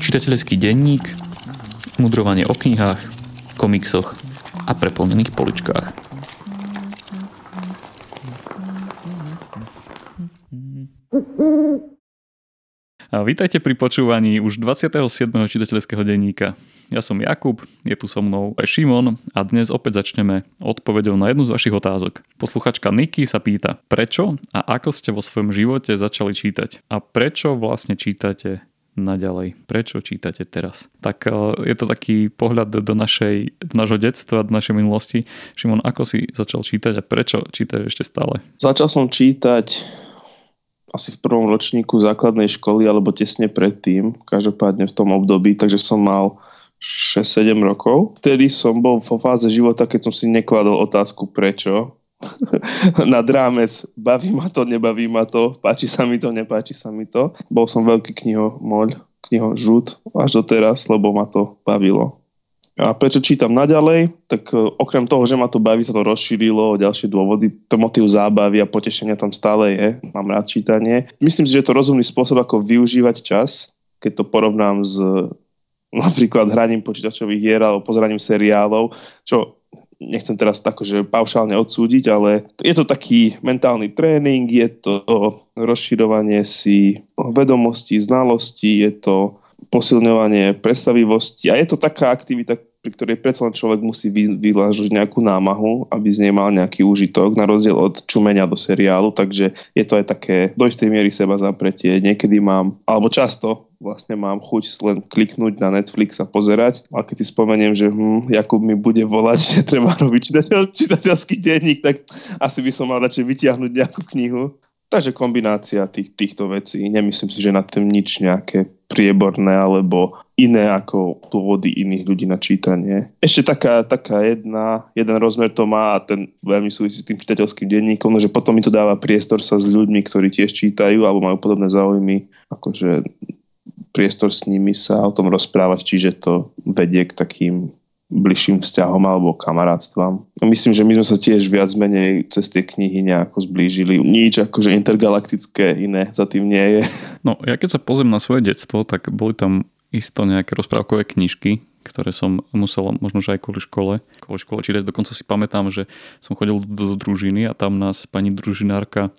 Čitateľský denník, mudrovanie o knihách, komiksoch a preplnených poličkách. A vítajte pri počúvaní už 27. čitateľského denníka. Ja som Jakub, je tu so mnou aj Šimon a dnes opäť začneme odpovedou na jednu z vašich otázok. Posluchačka Niky sa pýta, prečo a ako ste vo svojom živote začali čítať a prečo vlastne čítate naďalej? Prečo čítate teraz? Tak e, je to taký pohľad do, našej, do našho detstva, do našej minulosti. Šimon, ako si začal čítať a prečo čítaš ešte stále? Začal som čítať asi v prvom ročníku základnej školy alebo tesne predtým, každopádne v tom období, takže som mal 6-7 rokov. Vtedy som bol vo fáze života, keď som si nekladol otázku prečo. Na drámec, baví ma to, nebaví ma to, páči sa mi to, nepáči sa mi to. Bol som veľký knihomoľ, knihožút až doteraz, lebo ma to bavilo. A prečo čítam naďalej? Tak e, okrem toho, že ma to baví, sa to rozšírilo o ďalšie dôvody. To motiv zábavy a potešenia tam stále je. Mám rád čítanie. Myslím si, že je to rozumný spôsob, ako využívať čas, keď to porovnám s napríklad hraním počítačových hier alebo pozeraním seriálov, čo nechcem teraz tako, že paušálne odsúdiť, ale je to taký mentálny tréning, je to rozširovanie si vedomostí, znalostí, je to posilňovanie predstavivosti a je to taká aktivita, pri ktorej predsa len človek musí vylážiť nejakú námahu, aby z nej mal nejaký úžitok, na rozdiel od čumenia do seriálu, takže je to aj také do istej miery seba zapretie. Niekedy mám, alebo často vlastne mám chuť len kliknúť na Netflix a pozerať. A keď si spomeniem, že hm, Jakub mi bude volať, že treba robiť čitateľ, čitateľský denník, tak asi by som mal radšej vytiahnuť nejakú knihu. Takže kombinácia tých, týchto vecí. Nemyslím si, že na tým nič nejaké prieborné alebo iné ako dôvody iných ľudí na čítanie. Ešte taká, taká jedna, jeden rozmer to má a ten veľmi súvisí s tým čitateľským denníkom, že potom mi to dáva priestor sa s ľuďmi, ktorí tiež čítajú alebo majú podobné záujmy, akože priestor s nimi sa o tom rozprávať, čiže to vedie k takým bližším vzťahom alebo kamarátstvom. Myslím, že my sme sa tiež viac menej cez tie knihy nejako zblížili. Nič akože intergalaktické iné za tým nie je. No ja keď sa pozriem na svoje detstvo, tak boli tam isto nejaké rozprávkové knižky, ktoré som musel možno že aj kvôli škole, kvôli škole čítať. Dokonca si pamätám, že som chodil do, do družiny a tam nás pani družinárka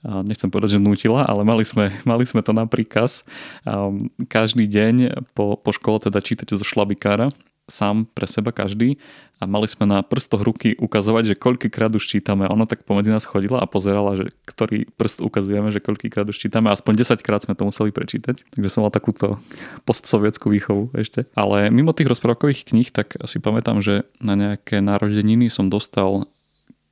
nechcem povedať, že nutila, ale mali sme, mali sme to na príkaz každý deň po, po škole teda čítať zo šlabikára sám pre seba každý a mali sme na prstoch ruky ukazovať, že koľkýkrát už čítame. Ona tak pomedzi nás chodila a pozerala, že ktorý prst ukazujeme, že koľkýkrát už čítame. Aspoň 10 krát sme to museli prečítať. Takže som mal takúto postsovietskú výchovu ešte. Ale mimo tých rozprávkových kníh, tak si pamätám, že na nejaké narodeniny som dostal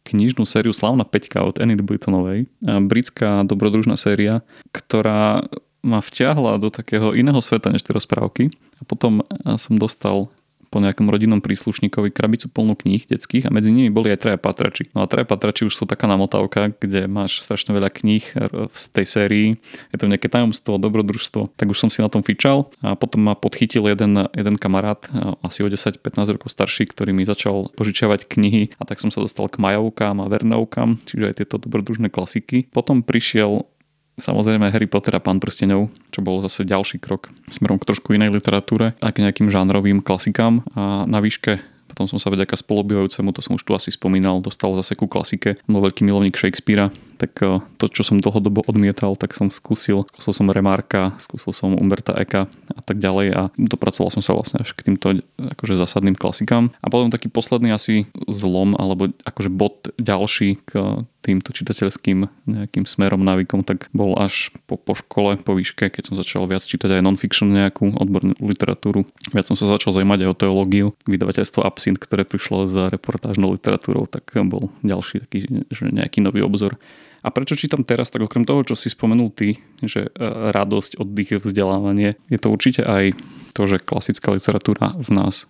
knižnú sériu Slavná peťka od Enid Blytonovej. Britská dobrodružná séria, ktorá ma vťahla do takého iného sveta než tie rozprávky. A potom som dostal po nejakom rodinnom príslušníkovi krabicu plnú kníh detských a medzi nimi boli aj traja patrači. No a traja patrači už sú taká namotávka, kde máš strašne veľa kníh z tej sérii. Je to nejaké tajomstvo, dobrodružstvo. Tak už som si na tom fičal a potom ma podchytil jeden, jeden kamarát, asi o 10-15 rokov starší, ktorý mi začal požičiavať knihy a tak som sa dostal k Majovkám a Vernovkám, čiže aj tieto dobrodružné klasiky. Potom prišiel Samozrejme Harry Potter a Pán prstenov, čo bol zase ďalší krok smerom k trošku inej literatúre a k nejakým žánrovým klasikám. A na výške potom som sa vďaka spolubývajúcemu, to som už tu asi spomínal, dostal zase ku klasike. Bol veľký milovník Shakespearea, tak eh, to, čo som dlhodobo odmietal, tak som skúsil. Skúsil som Remarka, skúsil som Umberta Eka a tak ďalej a dopracoval som sa vlastne až k týmto akože zásadným klasikám. A potom taký posledný asi zlom, alebo akože bod ďalší k týmto čitateľským nejakým smerom, návykom, tak bol až po, po škole, po výške, keď som začal viac čítať aj non-fiction nejakú odbornú literatúru. Viac som sa začal zaujímať aj o teológiu, vydavateľstvo Absint, ktoré prišlo za reportážnou literatúrou, tak bol ďalší taký, že nejaký nový obzor. A prečo čítam teraz, tak okrem toho, čo si spomenul ty, že e, radosť, oddych, vzdelávanie, je to určite aj to, že klasická literatúra v nás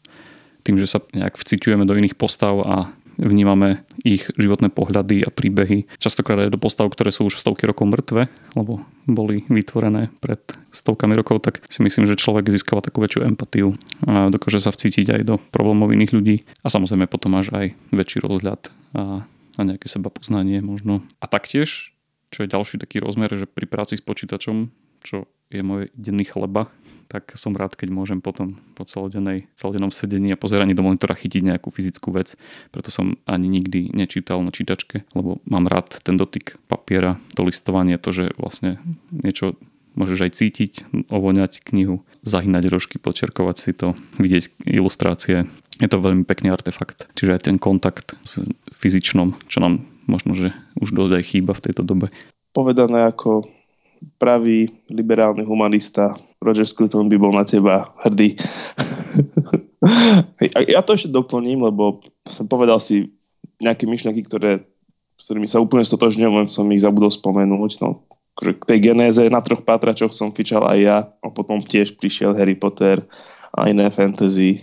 tým, že sa nejak vciťujeme do iných postav a vnímame ich životné pohľady a príbehy. Častokrát aj do postav, ktoré sú už stovky rokov mŕtve, lebo boli vytvorené pred stovkami rokov, tak si myslím, že človek získava takú väčšiu empatiu a dokáže sa vcítiť aj do problémov iných ľudí a samozrejme potom máš aj väčší rozhľad a, a nejaké seba poznanie možno. A taktiež čo je ďalší taký rozmer, že pri práci s počítačom, čo je môj denný chleba, tak som rád, keď môžem potom po celodennej, celodennom sedení a pozeraní do monitora chytiť nejakú fyzickú vec. Preto som ani nikdy nečítal na čítačke, lebo mám rád ten dotyk papiera, to listovanie, to, že vlastne niečo môžeš aj cítiť, ovoňať knihu, zahynať rožky, počerkovať si to, vidieť ilustrácie. Je to veľmi pekný artefakt. Čiže aj ten kontakt s fyzičnom, čo nám možno, že už dosť aj chýba v tejto dobe. Povedané ako pravý liberálny humanista Roger Scruton by bol na teba hrdý. ja to ešte doplním, lebo som povedal si nejaké myšľanky, ktoré, s ktorými sa úplne stotožňujem, len som ich zabudol spomenúť. No, akože k tej genéze na troch pátračoch som fičal aj ja a potom tiež prišiel Harry Potter a iné fantasy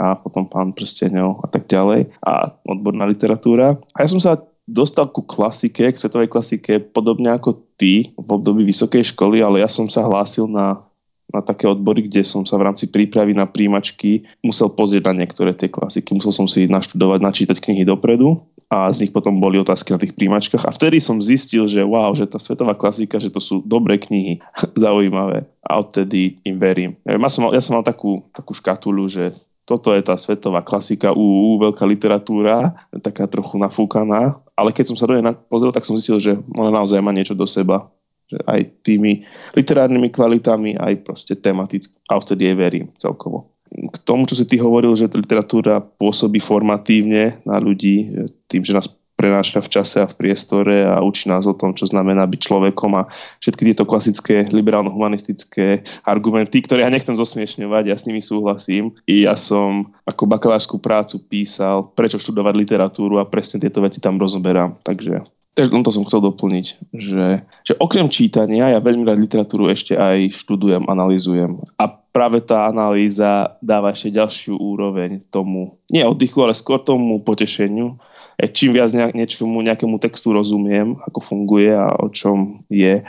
a potom Pán prsteňov a tak ďalej a odborná literatúra. A ja som sa dostal ku klasike, k svetovej klasike, podobne ako ty v období vysokej školy, ale ja som sa hlásil na, na také odbory, kde som sa v rámci prípravy na príjimačky musel pozrieť na niektoré tie klasiky. Musel som si naštudovať, načítať knihy dopredu a z nich potom boli otázky na tých príjimačkách. A vtedy som zistil, že wow, že tá svetová klasika, že to sú dobré knihy, zaujímavé. A odtedy im verím. Ja som mal, ja som mal takú, takú škatulu, že toto je tá svetová klasika, ú, veľká literatúra, taká trochu nafúkaná, ale keď som sa do nej pozrel, tak som zistil, že ona naozaj má niečo do seba. Že aj tými literárnymi kvalitami, aj proste tematicky. A vtedy jej verím celkovo. K tomu, čo si ty hovoril, že literatúra pôsobí formatívne na ľudí, tým, že nás prenáša v čase a v priestore a učí nás o tom, čo znamená byť človekom a všetky tieto klasické liberálno-humanistické argumenty, ktoré ja nechcem zosmiešňovať, ja s nimi súhlasím. I ja som ako bakalárskú prácu písal, prečo študovať literatúru a presne tieto veci tam rozoberám. Takže Takže to som chcel doplniť, že, že okrem čítania ja veľmi rád literatúru ešte aj študujem, analizujem. A práve tá analýza dáva ešte ďalšiu úroveň tomu, nie oddychu, ale skôr tomu potešeniu, čím viac niečomu, nejakému textu rozumiem, ako funguje a o čom je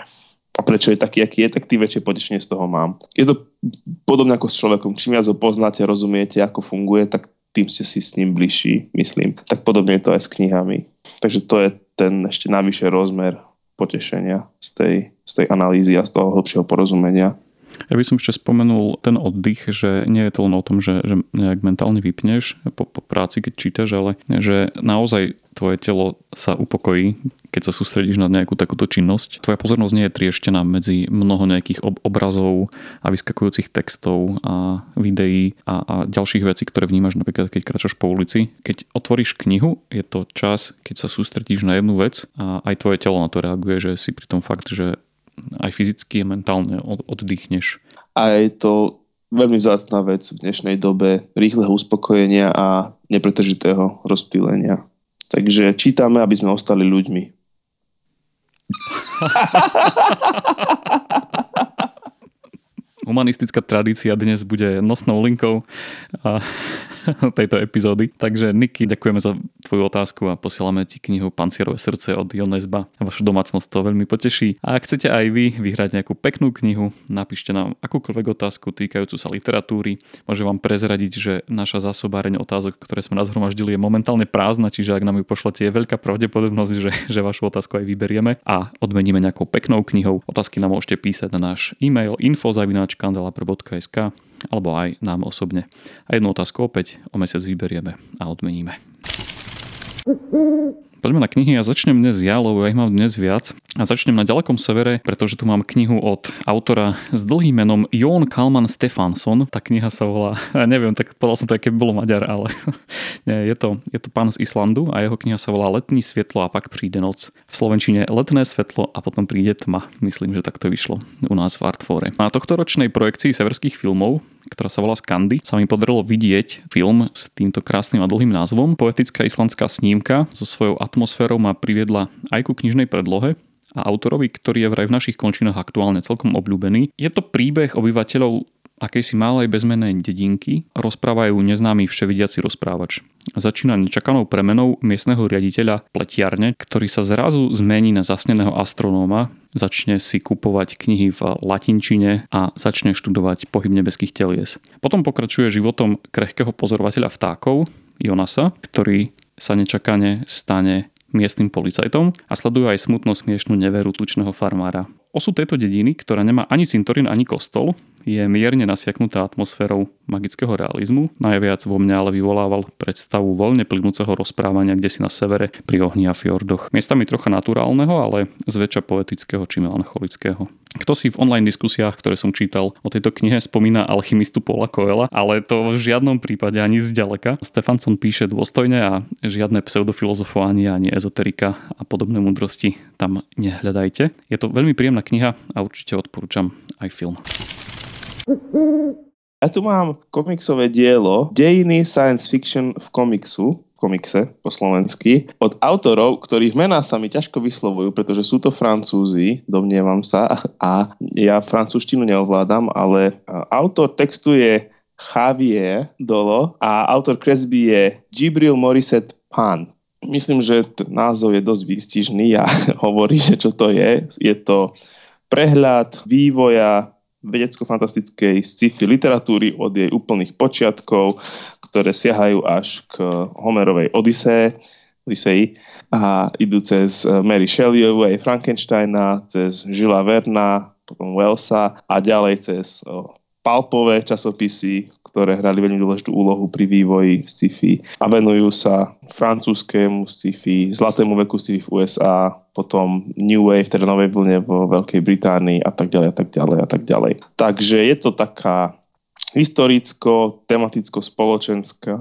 a prečo je taký, aký je, tak tým väčšie potešenie z toho mám. Je to podobne ako s človekom. Čím viac ho poznáte, rozumiete, ako funguje, tak tým ste si s ním bližší, myslím. Tak podobne je to aj s knihami. Takže to je ten ešte najvyšší rozmer potešenia z tej, z tej analýzy a z toho hĺbšieho porozumenia. Ja by som ešte spomenul ten oddych, že nie je to len o tom, že, že nejak mentálne vypneš po, po práci, keď čítaš, ale že naozaj tvoje telo sa upokojí, keď sa sústredíš na nejakú takúto činnosť. Tvoja pozornosť nie je trieštená medzi mnoho nejakých ob- obrazov a vyskakujúcich textov a videí a, a ďalších vecí, ktoré vnímaš napríklad, keď kráčaš po ulici. Keď otvoríš knihu, je to čas, keď sa sústredíš na jednu vec a aj tvoje telo na to reaguje, že si pri tom fakt, že aj fyzicky a mentálne oddychneš. A je to veľmi vzácná vec v dnešnej dobe rýchleho uspokojenia a nepretržitého rozptýlenia. Takže čítame, aby sme ostali ľuďmi. Humanistická tradícia dnes bude nosnou linkou tejto epizódy. Takže Niky, ďakujeme za tvoju otázku a posielame ti knihu Pancierové srdce od Jonesba. Vašu domácnosť to veľmi poteší. A ak chcete aj vy vyhrať nejakú peknú knihu, napíšte nám akúkoľvek otázku týkajúcu sa literatúry. Môžem vám prezradiť, že naša zásobáreň otázok, ktoré sme nazhromaždili, je momentálne prázdna, čiže ak nám ju pošlete, je veľká pravdepodobnosť, že, že vašu otázku aj vyberieme a odmeníme nejakou peknou knihou. Otázky nám môžete písať na náš e-mail info.kandela.sk alebo aj nám osobne. A jednu otázku opäť o mesiac vyberieme a odmeníme. Poďme na knihy a začnem dnes ja, lebo ja ich mám dnes viac. A začnem na ďalekom severe, pretože tu mám knihu od autora s dlhým menom Jon Kalman Stefansson. Tá kniha sa volá, ja neviem, tak povedal som to, keby bolo Maďar, ale nie, je, to, je to pán z Islandu a jeho kniha sa volá Letní svetlo a pak príde noc. V slovenčine Letné svetlo a potom príde tma. Myslím, že tak to vyšlo u nás v Artfore. Na tohto ročnej projekcii severských filmov ktorá sa volá Skandy, sa mi podarilo vidieť film s týmto krásnym a dlhým názvom. Poetická islandská snímka so svojou atmosférou ma priviedla aj ku knižnej predlohe, a autorovi, ktorý je vraj v našich končinách aktuálne celkom obľúbený. Je to príbeh obyvateľov akejsi malej bezmenej dedinky rozprávajú neznámy vševidiaci rozprávač. Začína nečakanou premenou miestneho riaditeľa pletiarne, ktorý sa zrazu zmení na zasneného astronóma, začne si kupovať knihy v latinčine a začne študovať pohyb nebeských telies. Potom pokračuje životom krehkého pozorovateľa vtákov, Jonasa, ktorý sa nečakane stane miestnym policajtom a sledujú aj smutno smiešnú neveru tučného farmára. Osud tejto dediny, ktorá nemá ani cintorín, ani kostol, je mierne nasiaknutá atmosférou magického realizmu. Najviac vo mne ale vyvolával predstavu voľne plynúceho rozprávania kde si na severe pri ohni a fjordoch. Miestami trocha naturálneho, ale zväčša poetického či melancholického. Kto si v online diskusiách, ktoré som čítal o tejto knihe, spomína alchymistu Paula Coela, ale to v žiadnom prípade ani zďaleka. Stefanson píše dôstojne a žiadne pseudofilozofovanie ani ezoterika a podobné múdrosti tam nehľadajte. Je to veľmi príjemná kniha a určite odporúčam aj film. Ja tu mám komiksové dielo Dejiny science fiction v komiksu, komikse po slovensky, od autorov, ktorých mená sa mi ťažko vyslovujú, pretože sú to Francúzi, domnievam sa, a ja francúzštinu neovládam, ale autor textu je Javier Dolo a autor kresby je Gibril Morisset Pan. Myslím, že t- názov je dosť výstižný a hovorí, že čo to je. Je to prehľad vývoja vedecko-fantastickej sci-fi literatúry od jej úplných počiatkov, ktoré siahajú až k Homerovej Odisee, Odisei a idú cez Mary Shelleyovú aj Frankensteina, cez Žila Verna, potom Wellsa a ďalej cez palpové časopisy, ktoré hrali veľmi dôležitú úlohu pri vývoji sci-fi a venujú sa francúzskému sci-fi, zlatému veku sci-fi v USA, potom New Wave, teda novej vlne vo Veľkej Británii a tak ďalej a tak ďalej a tak ďalej. Takže je to taká historicko, tematicko-spoločenská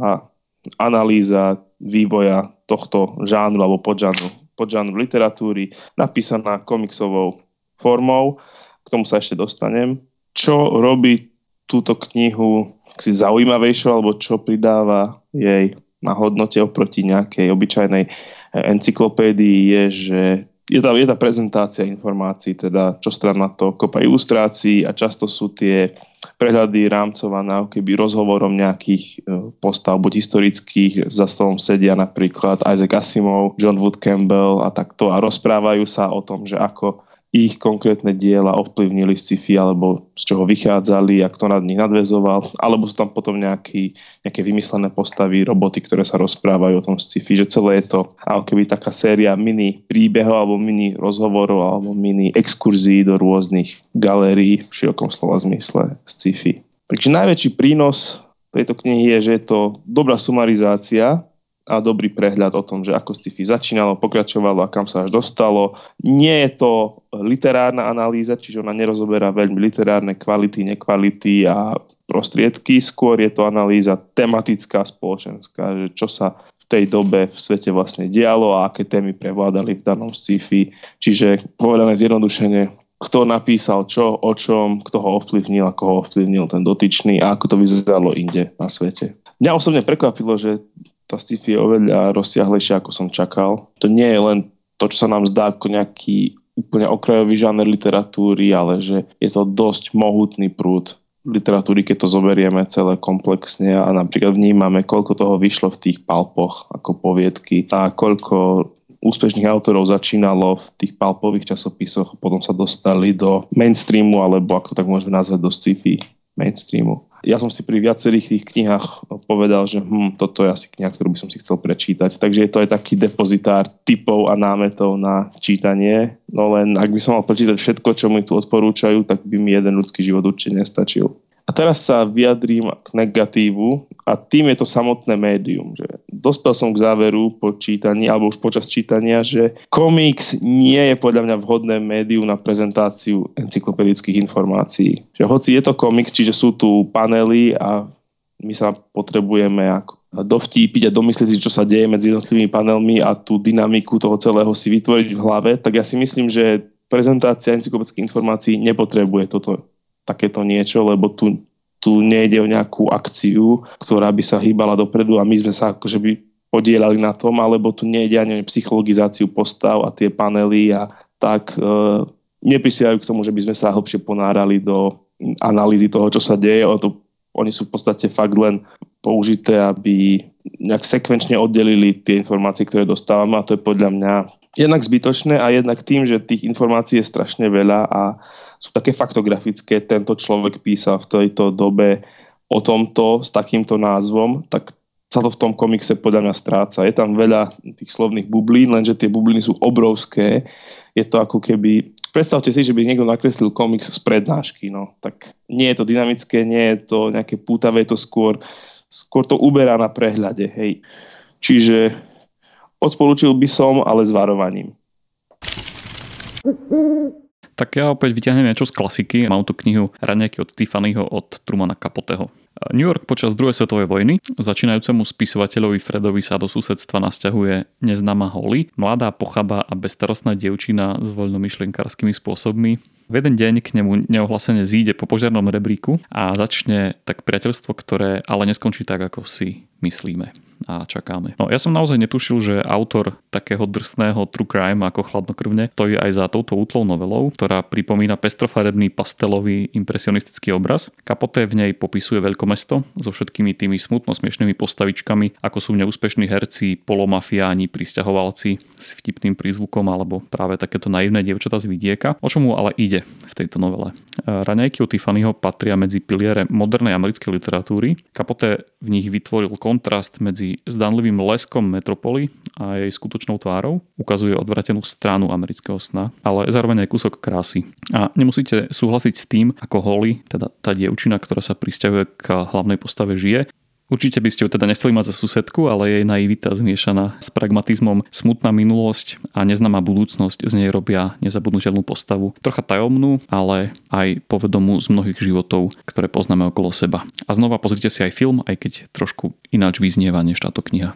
analýza vývoja tohto žánru alebo podžánru, podžánru literatúry, napísaná komiksovou formou. K tomu sa ešte dostanem. Čo robí túto knihu si zaujímavejšou, alebo čo pridáva jej na hodnote oproti nejakej obyčajnej eh, encyklopédii je, že je tá, je tá prezentácia informácií, teda čo strana to kopa ilustrácií a často sú tie prehľady rámcované keby rozhovorom nejakých eh, postav, buď historických, za stolom sedia napríklad Isaac Asimov, John Wood Campbell a takto a rozprávajú sa o tom, že ako ich konkrétne diela ovplyvnili sci-fi alebo z čoho vychádzali a kto nad nich nadvezoval, alebo sú tam potom nejaký, nejaké vymyslené postavy, roboty, ktoré sa rozprávajú o tom sci-fi, že celé je to ako keby taká séria mini príbehov alebo mini rozhovorov alebo mini exkurzií do rôznych galérií v širokom slova zmysle sci-fi. Takže najväčší prínos tejto knihy je, že je to dobrá sumarizácia a dobrý prehľad o tom, že ako sci-fi začínalo, pokračovalo a kam sa až dostalo. Nie je to literárna analýza, čiže ona nerozoberá veľmi literárne kvality, nekvality a prostriedky, skôr je to analýza tematická, spoločenská, že čo sa v tej dobe v svete vlastne dialo a aké témy prevládali v danom sci-fi. Čiže povedané zjednodušene, kto napísal čo, o čom, kto ho ovplyvnil, ako ho ovplyvnil ten dotyčný a ako to vyzeralo inde na svete. Mňa osobne prekvapilo, že tá sci-fi je oveľa rozsiahlejšia, ako som čakal. To nie je len to, čo sa nám zdá ako nejaký úplne okrajový žáner literatúry, ale že je to dosť mohutný prúd literatúry, keď to zoberieme celé komplexne a napríklad vnímame, koľko toho vyšlo v tých palpoch ako poviedky a koľko úspešných autorov začínalo v tých palpových časopisoch a potom sa dostali do mainstreamu alebo ako to tak môžeme nazvať do sci-fi mainstreamu. Ja som si pri viacerých tých knihách povedal, že hm, toto je asi kniha, ktorú by som si chcel prečítať. Takže je to aj taký depozitár typov a námetov na čítanie. No len ak by som mal prečítať všetko, čo mi tu odporúčajú, tak by mi jeden ľudský život určite nestačil. A teraz sa vyjadrím k negatívu a tým je to samotné médium. Že dospel som k záveru po čítaní, alebo už počas čítania, že komiks nie je podľa mňa vhodné médium na prezentáciu encyklopedických informácií. Že hoci je to komiks, čiže sú tu panely a my sa potrebujeme ako dovtípiť a domyslieť si, čo sa deje medzi jednotlivými panelmi a tú dynamiku toho celého si vytvoriť v hlave, tak ja si myslím, že prezentácia encyklopedických informácií nepotrebuje toto takéto niečo, lebo tu, tu nejde o nejakú akciu, ktorá by sa hýbala dopredu a my sme sa akože by podielali na tom, alebo tu nejde ani psychologizáciu postav a tie panely a tak e, neprispievajú k tomu, že by sme sa hlbšie ponárali do analýzy toho, čo sa deje. O to, oni sú v podstate fakt len použité, aby nejak sekvenčne oddelili tie informácie, ktoré dostávame a to je podľa mňa jednak zbytočné a jednak tým, že tých informácií je strašne veľa a sú také faktografické. Tento človek písal v tejto dobe o tomto s takýmto názvom, tak sa to v tom komikse podľa mňa stráca. Je tam veľa tých slovných bublín, lenže tie bubliny sú obrovské. Je to ako keby... Predstavte si, že by niekto nakreslil komiks z prednášky, no. Tak nie je to dynamické, nie je to nejaké pútavé, to skôr, skôr to uberá na prehľade, hej. Čiže odporúčil by som, ale s varovaním. Tak ja opäť vyťahnem niečo z klasiky. Mám tu knihu Raňajky od Tiffanyho od Trumana Capoteho. New York počas druhej svetovej vojny začínajúcemu spisovateľovi Fredovi sa do susedstva nasťahuje neznáma Holly, mladá pochaba a bezstarostná dievčina s voľnomyšlienkárskymi spôsobmi. V jeden deň k nemu neohlásene zíde po požiarnom rebríku a začne tak priateľstvo, ktoré ale neskončí tak, ako si myslíme a čakáme. No, ja som naozaj netušil, že autor takého drsného true crime ako chladnokrvne stojí aj za touto útlou novelou, ktorá pripomína pestrofarebný pastelový impresionistický obraz. Kapote v nej popisuje veľkomesto so všetkými tými smutno smiešnými postavičkami, ako sú neúspešní herci, polomafiáni, pristahovalci s vtipným prízvukom alebo práve takéto naivné dievčatá z vidieka. O čomu ale ide v tejto novele? Raňajky od Tiffanyho patria medzi piliere modernej americkej literatúry. Kapote v nich vytvoril kontrast medzi zdanlivým leskom metropoly a jej skutočnou tvárou ukazuje odvratenú stranu amerického sna, ale zároveň aj kúsok krásy. A nemusíte súhlasiť s tým, ako Holly, teda tá dievčina, ktorá sa pristavuje k hlavnej postave, žije, Určite by ste ju teda nechceli mať za susedku, ale jej naivita zmiešaná s pragmatizmom, smutná minulosť a neznáma budúcnosť z nej robia nezabudnutelnú postavu. Trocha tajomnú, ale aj povedomú z mnohých životov, ktoré poznáme okolo seba. A znova pozrite si aj film, aj keď trošku ináč vyznieva než táto kniha.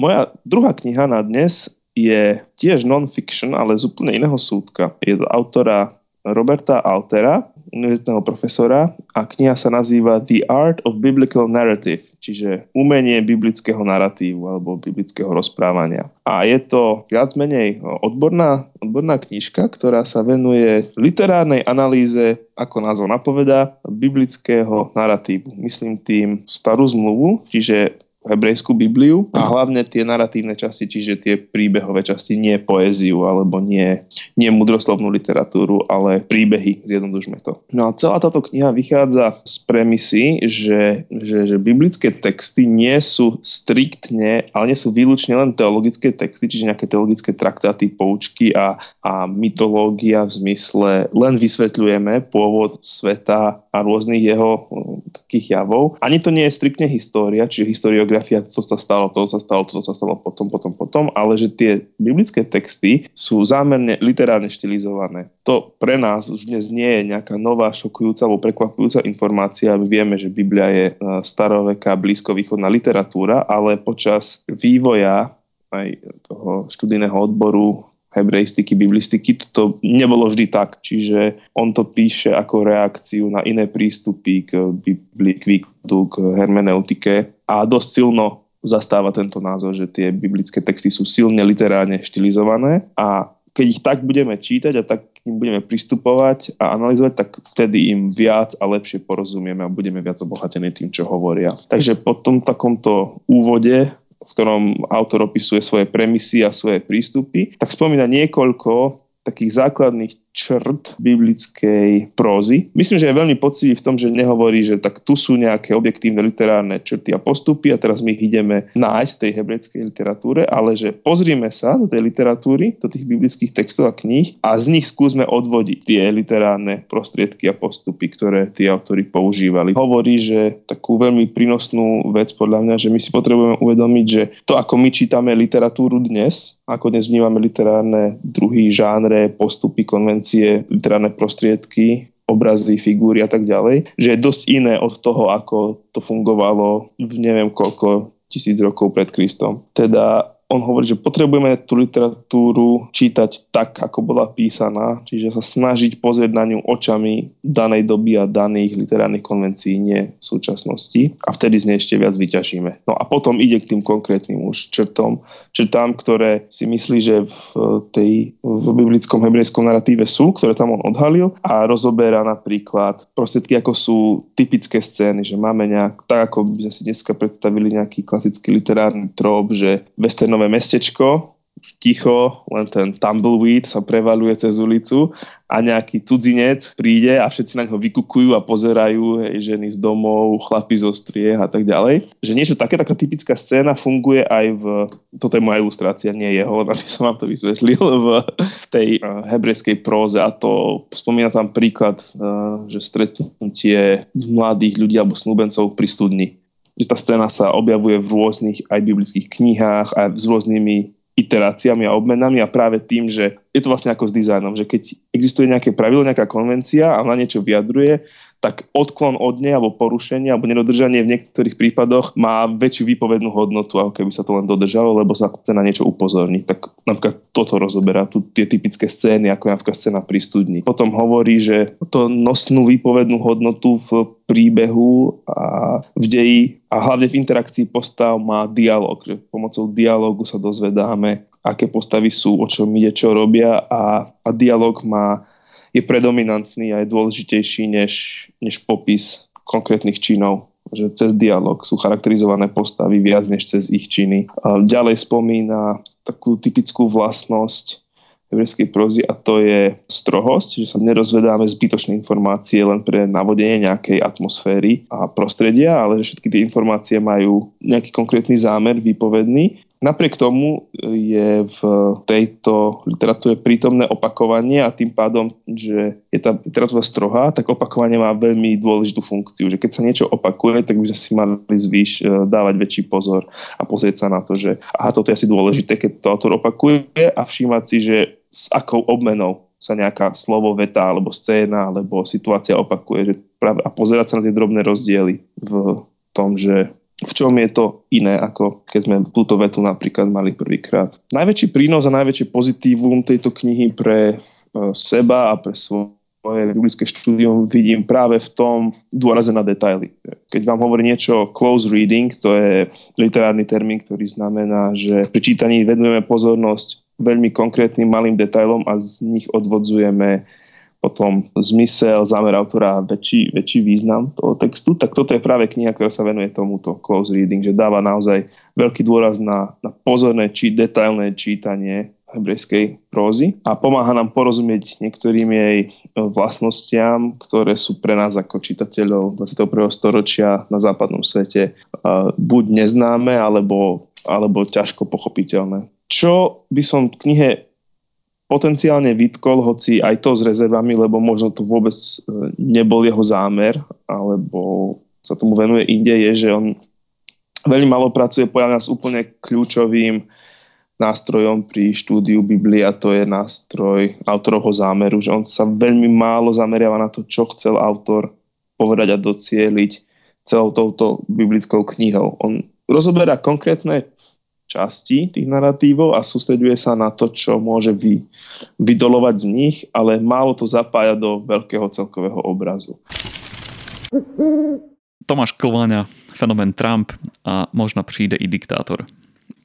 Moja druhá kniha na dnes je tiež non-fiction, ale z úplne iného súdka. Je to autora Roberta Altera, univerzitného profesora a kniha sa nazýva The Art of Biblical Narrative, čiže umenie biblického narratívu alebo biblického rozprávania. A je to viac menej odborná, odborná knižka, ktorá sa venuje literárnej analýze, ako názov napovedá, biblického narratívu. Myslím tým starú zmluvu, čiže hebrejskú Bibliu a hlavne tie narratívne časti, čiže tie príbehové časti, nie poéziu alebo nie, nie mudroslovnú literatúru, ale príbehy, zjednodušme to. No a celá táto kniha vychádza z premisy, že, že, že biblické texty nie sú striktne, ale nie sú výlučne len teologické texty, čiže nejaké teologické traktáty, poučky a, a mytológia v zmysle len vysvetľujeme pôvod sveta a rôznych jeho takých javov. Ani to nie je striktne história, čiže história biografia, toto sa stalo, toto sa stalo, toto sa stalo potom, potom, potom, ale že tie biblické texty sú zámerne literárne štilizované. To pre nás už dnes nie je nejaká nová, šokujúca alebo prekvapujúca informácia. My vieme, že Biblia je e, staroveká, blízkovýchodná literatúra, ale počas vývoja aj toho študijného odboru hebrejstiky, biblistiky, to nebolo vždy tak. Čiže on to píše ako reakciu na iné prístupy k Biblii, k výkladu, k hermeneutike a dosť silno zastáva tento názor, že tie biblické texty sú silne literárne štilizované a keď ich tak budeme čítať a tak k budeme pristupovať a analyzovať, tak vtedy im viac a lepšie porozumieme a budeme viac obohatení tým, čo hovoria. Takže po tom takomto úvode v ktorom autor opisuje svoje premisy a svoje prístupy, tak spomína niekoľko takých základných črt biblickej prózy. Myslím, že je veľmi poctivý v tom, že nehovorí, že tak tu sú nejaké objektívne literárne črty a postupy a teraz my ich ideme nájsť v tej hebrejskej literatúre, ale že pozrime sa do tej literatúry, do tých biblických textov a kníh a z nich skúsme odvodiť tie literárne prostriedky a postupy, ktoré tí autory používali. Hovorí, že takú veľmi prínosnú vec podľa mňa, že my si potrebujeme uvedomiť, že to, ako my čítame literatúru dnes, ako dnes vnímame literárne druhy, žánre, postupy, konvencie, licencie, literárne prostriedky, obrazy, figúry a tak ďalej, že je dosť iné od toho, ako to fungovalo v neviem koľko tisíc rokov pred Kristom. Teda on hovorí, že potrebujeme tú literatúru čítať tak, ako bola písaná, čiže sa snažiť pozrieť na ňu očami danej doby a daných literárnych konvencií, nie v súčasnosti a vtedy z nej ešte viac vyťažíme. No a potom ide k tým konkrétnym už črtom, črtám, ktoré si myslí, že v, tej, v biblickom hebrejskom narratíve sú, ktoré tam on odhalil a rozoberá napríklad prostriedky, ako sú typické scény, že máme nejak, tak ako by sme si dneska predstavili nejaký klasický literárny trop, že westernové mestečko ticho, len ten tumbleweed sa prevaluje cez ulicu a nejaký cudzinec príde a všetci na neho vykukujú a pozerajú, hej, ženy z domov, chlapi zo striech a tak ďalej. Že niečo také, taká typická scéna funguje aj v, toto je moja ilustrácia, nie jeho, aby som vám to vysvetlil, v, v tej uh, hebrejskej próze a to spomína tam príklad, uh, že stretnutie mladých ľudí alebo snúbencov pri studni že tá scéna sa objavuje v rôznych aj biblických knihách, aj s rôznymi iteráciami a obmenami a práve tým, že je to vlastne ako s dizajnom, že keď existuje nejaké pravidlo, nejaká konvencia a na niečo vyjadruje, tak odklon od nej alebo porušenie alebo nedodržanie v niektorých prípadoch má väčšiu výpovednú hodnotu, ako keby sa to len dodržalo, lebo sa chce na niečo upozorniť. Tak napríklad toto rozoberá, tu tie typické scény, ako je napríklad scéna pri studni. Potom hovorí, že to nosnú výpovednú hodnotu v príbehu a v deji a hlavne v interakcii postav má dialog, že pomocou dialogu sa dozvedáme, aké postavy sú, o čom ide, čo robia a, a dialog má je predominantný a je dôležitejší než, než popis konkrétnych činov že cez dialog sú charakterizované postavy viac než cez ich činy. Ďalej spomína takú typickú vlastnosť hebrejskej prozy a to je strohosť, že sa nerozvedáme zbytočné informácie len pre navodenie nejakej atmosféry a prostredia, ale že všetky tie informácie majú nejaký konkrétny zámer výpovedný Napriek tomu je v tejto literatúre prítomné opakovanie a tým pádom, že je tá literatúra strohá, tak opakovanie má veľmi dôležitú funkciu, že keď sa niečo opakuje, tak by sme si mali zvýš e, dávať väčší pozor a pozrieť sa na to, že aha, toto je asi dôležité, keď to autor opakuje a všímať si, že s akou obmenou sa nejaká slovo, veta alebo scéna alebo situácia opakuje že práve, a pozerať sa na tie drobné rozdiely v tom, že v čom je to iné, ako keď sme túto vetu napríklad mali prvýkrát. Najväčší prínos a najväčšie pozitívum tejto knihy pre e, seba a pre svoje biblické štúdium vidím práve v tom dôraze na detaily. Keď vám hovorí niečo close reading, to je literárny termín, ktorý znamená, že pri čítaní vedujeme pozornosť veľmi konkrétnym malým detailom a z nich odvodzujeme potom zmysel, zámer autora väčší, väčší význam toho textu, tak toto je práve kniha, ktorá sa venuje tomuto close reading, že dáva naozaj veľký dôraz na, na pozorné či detailné čítanie hebrejskej prózy a pomáha nám porozumieť niektorým jej vlastnostiam, ktoré sú pre nás ako čitateľov 21. storočia na západnom svete buď neznáme, alebo, alebo ťažko pochopiteľné. Čo by som v knihe potenciálne vytkol, hoci aj to s rezervami, lebo možno to vôbec e, nebol jeho zámer, alebo sa tomu venuje inde, je, že on veľmi malo pracuje podľa nás úplne kľúčovým nástrojom pri štúdiu Biblie a to je nástroj autorovho zámeru, že on sa veľmi málo zameriava na to, čo chcel autor povedať a docieliť celou touto biblickou knihou. On rozoberá konkrétne časti tých narratívov a sústreďuje sa na to, čo môže vy, vydolovať z nich, ale málo to zapája do veľkého celkového obrazu. Tomáš Klváňa, fenomén Trump a možno přijde i diktátor.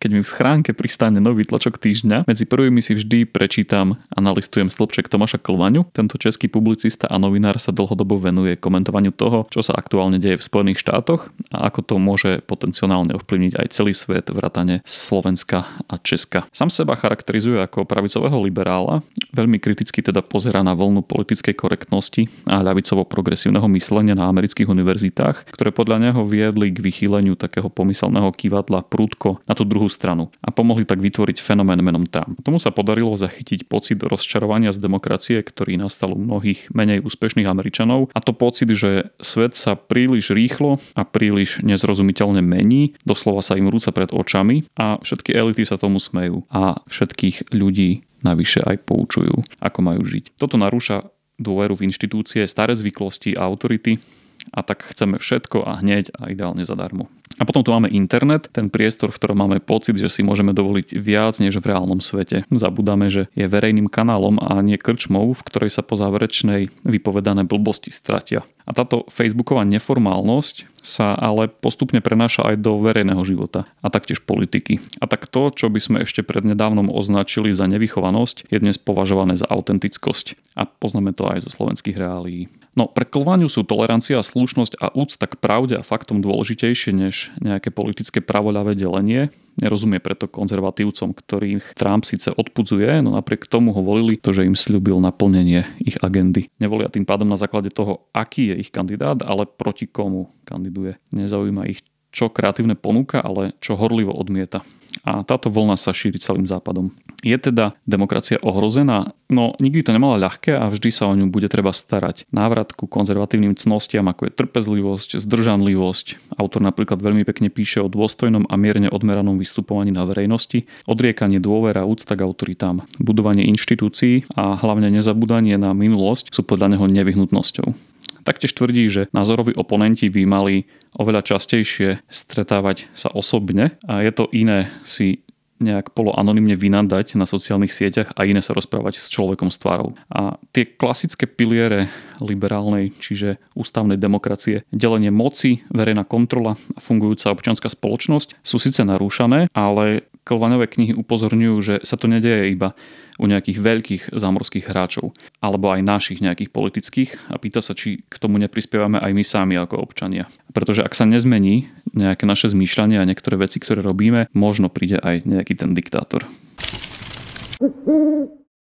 Keď mi v schránke pristane nový tlačok týždňa, medzi prvými si vždy prečítam a nalistujem stĺpček Tomáša Klvaňu. Tento český publicista a novinár sa dlhodobo venuje komentovaniu toho, čo sa aktuálne deje v Spojených štátoch a ako to môže potenciálne ovplyvniť aj celý svet vrátane Slovenska a Česka. Sam seba charakterizuje ako pravicového liberála, veľmi kriticky teda pozera na voľnu politickej korektnosti a ľavicovo-progresívneho myslenia na amerických univerzitách, ktoré podľa neho viedli k vychýleniu takého pomyselného kývadla prúdko na tú druhú stranu a pomohli tak vytvoriť fenomén menom Trump. Tomu sa podarilo zachytiť pocit rozčarovania z demokracie, ktorý nastal u mnohých menej úspešných Američanov a to pocit, že svet sa príliš rýchlo a príliš nezrozumiteľne mení, doslova sa im rúca pred očami a všetky elity sa tomu smejú a všetkých ľudí navyše aj poučujú, ako majú žiť. Toto narúša dôveru v inštitúcie, staré zvyklosti a autority a tak chceme všetko a hneď a ideálne zadarmo. A potom tu máme internet, ten priestor, v ktorom máme pocit, že si môžeme dovoliť viac než v reálnom svete. Zabudáme, že je verejným kanálom a nie krčmou, v ktorej sa po záverečnej vypovedané blbosti stratia. A táto facebooková neformálnosť sa ale postupne prenáša aj do verejného života a taktiež politiky. A tak to, čo by sme ešte prednedávnom označili za nevychovanosť, je dnes považované za autentickosť. A poznáme to aj zo slovenských reálií. No, pre Klváňu sú tolerancia, slušnosť a úcta k pravde a faktom dôležitejšie než nejaké politické pravoľavé delenie. Nerozumie preto konzervatívcom, ktorých Trump síce odpudzuje, no napriek tomu ho volili to, že im slúbil naplnenie ich agendy. Nevolia tým pádom na základe toho, aký je ich kandidát, ale proti komu kandiduje. Nezaujíma ich, čo kreatívne ponúka, ale čo horlivo odmieta a táto vlna sa šíri celým západom. Je teda demokracia ohrozená? No nikdy to nemala ľahké a vždy sa o ňu bude treba starať. Návrat ku konzervatívnym cnostiam ako je trpezlivosť, zdržanlivosť. Autor napríklad veľmi pekne píše o dôstojnom a mierne odmeranom vystupovaní na verejnosti, odriekanie dôvera úcta k autoritám, budovanie inštitúcií a hlavne nezabudanie na minulosť sú podľa neho nevyhnutnosťou. Taktiež tvrdí, že názoroví oponenti by mali oveľa častejšie stretávať sa osobne a je to iné si nejak poloanonymne vynadať na sociálnych sieťach a iné sa rozprávať s človekom s tvárou. A tie klasické piliere liberálnej, čiže ústavnej demokracie, delenie moci, verejná kontrola a fungujúca občianská spoločnosť sú síce narúšané, ale Klvaňové knihy upozorňujú, že sa to nedeje iba u nejakých veľkých zámorských hráčov, alebo aj našich nejakých politických a pýta sa, či k tomu neprispievame aj my sami ako občania. Pretože ak sa nezmení nejaké naše zmýšľanie a niektoré veci, ktoré robíme, možno príde aj nejaký ten diktátor.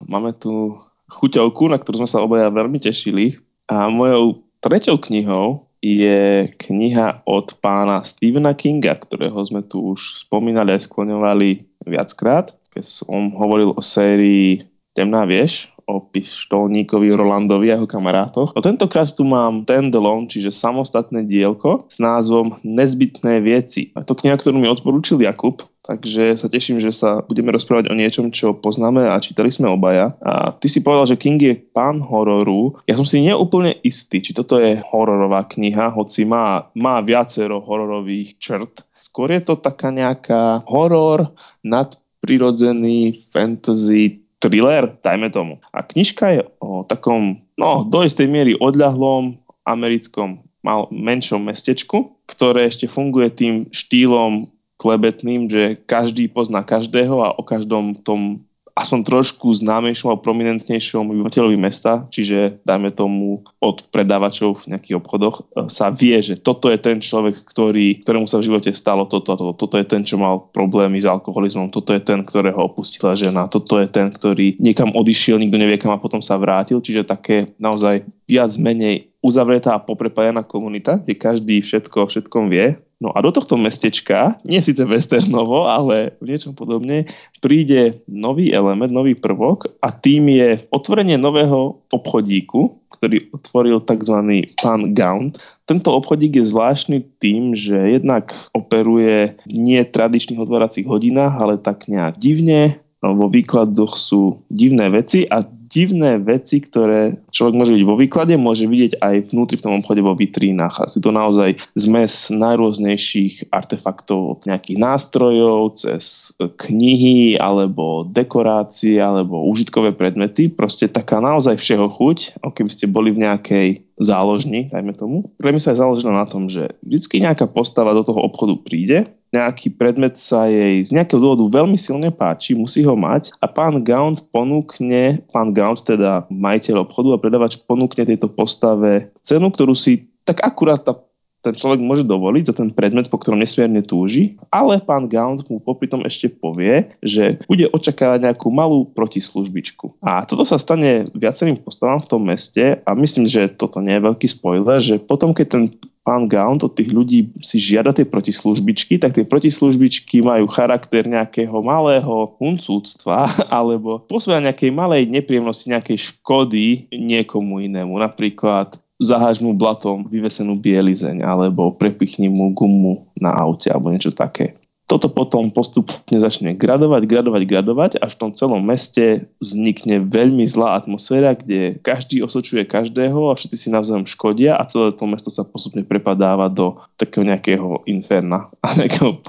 Máme tu chuťovku, na ktorú sme sa obaja veľmi tešili a mojou treťou knihou je kniha od pána Stephena Kinga, ktorého sme tu už spomínali a skloňovali viackrát, keď som hovoril o sérii Temná vieš, o pištolníkovi Rolandovi a jeho kamarátoch. No tentokrát tu mám Tendelon, čiže samostatné dielko s názvom Nezbytné veci. A to kniha, ktorú mi odporúčil Jakub, takže sa teším, že sa budeme rozprávať o niečom, čo poznáme a čítali sme obaja. A ty si povedal, že King je pán hororu. Ja som si neúplne istý, či toto je hororová kniha, hoci má, má viacero hororových črt. Skôr je to taká nejaká horor, nadprirodzený fantasy thriller, dajme tomu. A knižka je o takom, no, do istej miery odľahlom americkom mal menšom mestečku, ktoré ešte funguje tým štýlom klebetným, že každý pozná každého a o každom tom aspoň trošku známejšom a prominentnejšom obyvateľovi mesta, čiže dajme tomu od predávačov v nejakých obchodoch, e, sa vie, že toto je ten človek, ktorý, ktorému sa v živote stalo toto a toto, toto je ten, čo mal problémy s alkoholizmom, toto je ten, ktorého opustila žena, toto je ten, ktorý niekam odišiel, nikto nevie kam a potom sa vrátil, čiže také naozaj viac menej uzavretá a poprepájaná komunita, kde každý všetko všetkom vie No a do tohto mestečka, nie síce westernovo, ale v niečom podobne, príde nový element, nový prvok a tým je otvorenie nového obchodíku, ktorý otvoril tzv. pán Gaunt. Tento obchodík je zvláštny tým, že jednak operuje nie tradičných otváracích hodinách, ale tak nejak divne, vo výkladoch sú divné veci a divné veci, ktoré človek môže vidieť vo výklade, môže vidieť aj vnútri v tom obchode vo vitrínach. A sú to naozaj zmes najrôznejších artefaktov od nejakých nástrojov, cez knihy, alebo dekorácie, alebo užitkové predmety. Proste taká naozaj všeho chuť, ako keby ste boli v nejakej záložni, dajme tomu. Pre mňa sa je založené na tom, že vždy nejaká postava do toho obchodu príde, nejaký predmet sa jej z nejakého dôvodu veľmi silne páči, musí ho mať a pán Gaunt ponúkne, pán Gaunt teda majiteľ obchodu a predávač ponúkne tejto postave cenu, ktorú si tak akurát tá ten človek môže dovoliť za ten predmet, po ktorom nesmierne túži, ale pán Gaunt mu popri tom ešte povie, že bude očakávať nejakú malú protislužbičku. A toto sa stane viacerým postavám v tom meste a myslím, že toto nie je veľký spoiler, že potom, keď ten pán Gaunt od tých ľudí si žiada tie protislužbičky, tak tie protislužbičky majú charakter nejakého malého huncúctva alebo pôsobia nejakej malej nepríjemnosti, nejakej škody niekomu inému. Napríklad zaháž mu blatom vyvesenú bielizeň alebo prepichni mu gumu na aute alebo niečo také. Toto potom postupne začne gradovať, gradovať, gradovať, až v tom celom meste vznikne veľmi zlá atmosféra, kde každý osočuje každého a všetci si navzájom škodia a celé to mesto sa postupne prepadáva do takého nejakého inferna a nejakého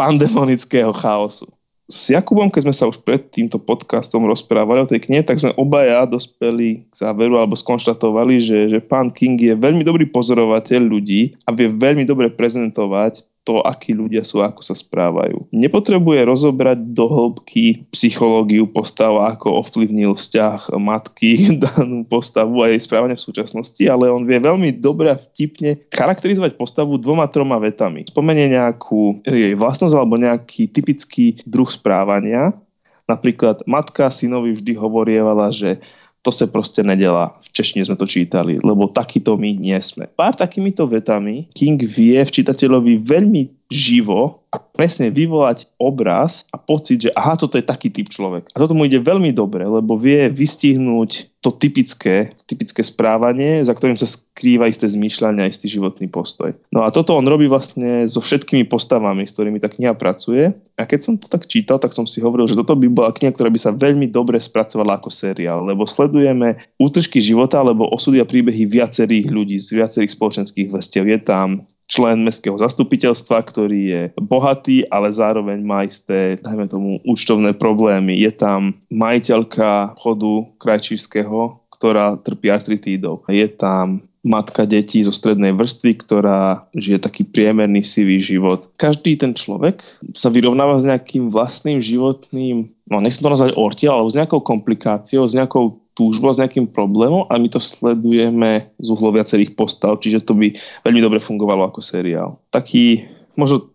pandemonického chaosu. S Jakubom, keď sme sa už pred týmto podcastom rozprávali o tej knihe, tak sme obaja dospeli k záveru alebo skonštatovali, že, že pán King je veľmi dobrý pozorovateľ ľudí a vie veľmi dobre prezentovať to, akí ľudia sú, ako sa správajú. Nepotrebuje rozobrať do hĺbky psychológiu postav, ako ovplyvnil vzťah matky danú postavu a jej správanie v súčasnosti, ale on vie veľmi dobre a vtipne charakterizovať postavu dvoma, troma vetami. Spomenie nejakú jej vlastnosť alebo nejaký typický druh správania. Napríklad matka synovi vždy hovorievala, že to sa proste nedela. V češtine sme to čítali, lebo takýto my nie sme. Pár takýmito vetami King vie v čitateľovi veľmi živo a presne vyvolať obraz a pocit, že aha, toto je taký typ človek. A toto mu ide veľmi dobre, lebo vie vystihnúť to typické, typické správanie, za ktorým sa skrýva isté zmýšľanie a istý životný postoj. No a toto on robí vlastne so všetkými postavami, s ktorými tá kniha pracuje. A keď som to tak čítal, tak som si hovoril, že toto by bola kniha, ktorá by sa veľmi dobre spracovala ako seriál, lebo sledujeme útržky života alebo osudy a príbehy viacerých ľudí z viacerých spoločenských vrstiev. Je tam člen mestského zastupiteľstva, ktorý je bohatý, ale zároveň má isté, dajme tomu, účtovné problémy. Je tam majiteľka chodu krajčířského, ktorá trpí artritídou. Je tam matka detí zo strednej vrstvy, ktorá žije taký priemerný sivý život. Každý ten človek sa vyrovnáva s nejakým vlastným životným, no nechcem to nazvať ortiel, alebo s nejakou komplikáciou, s nejakou túžbou, s nejakým problémom a my to sledujeme z uhlo viacerých postav, čiže to by veľmi dobre fungovalo ako seriál. Taký možno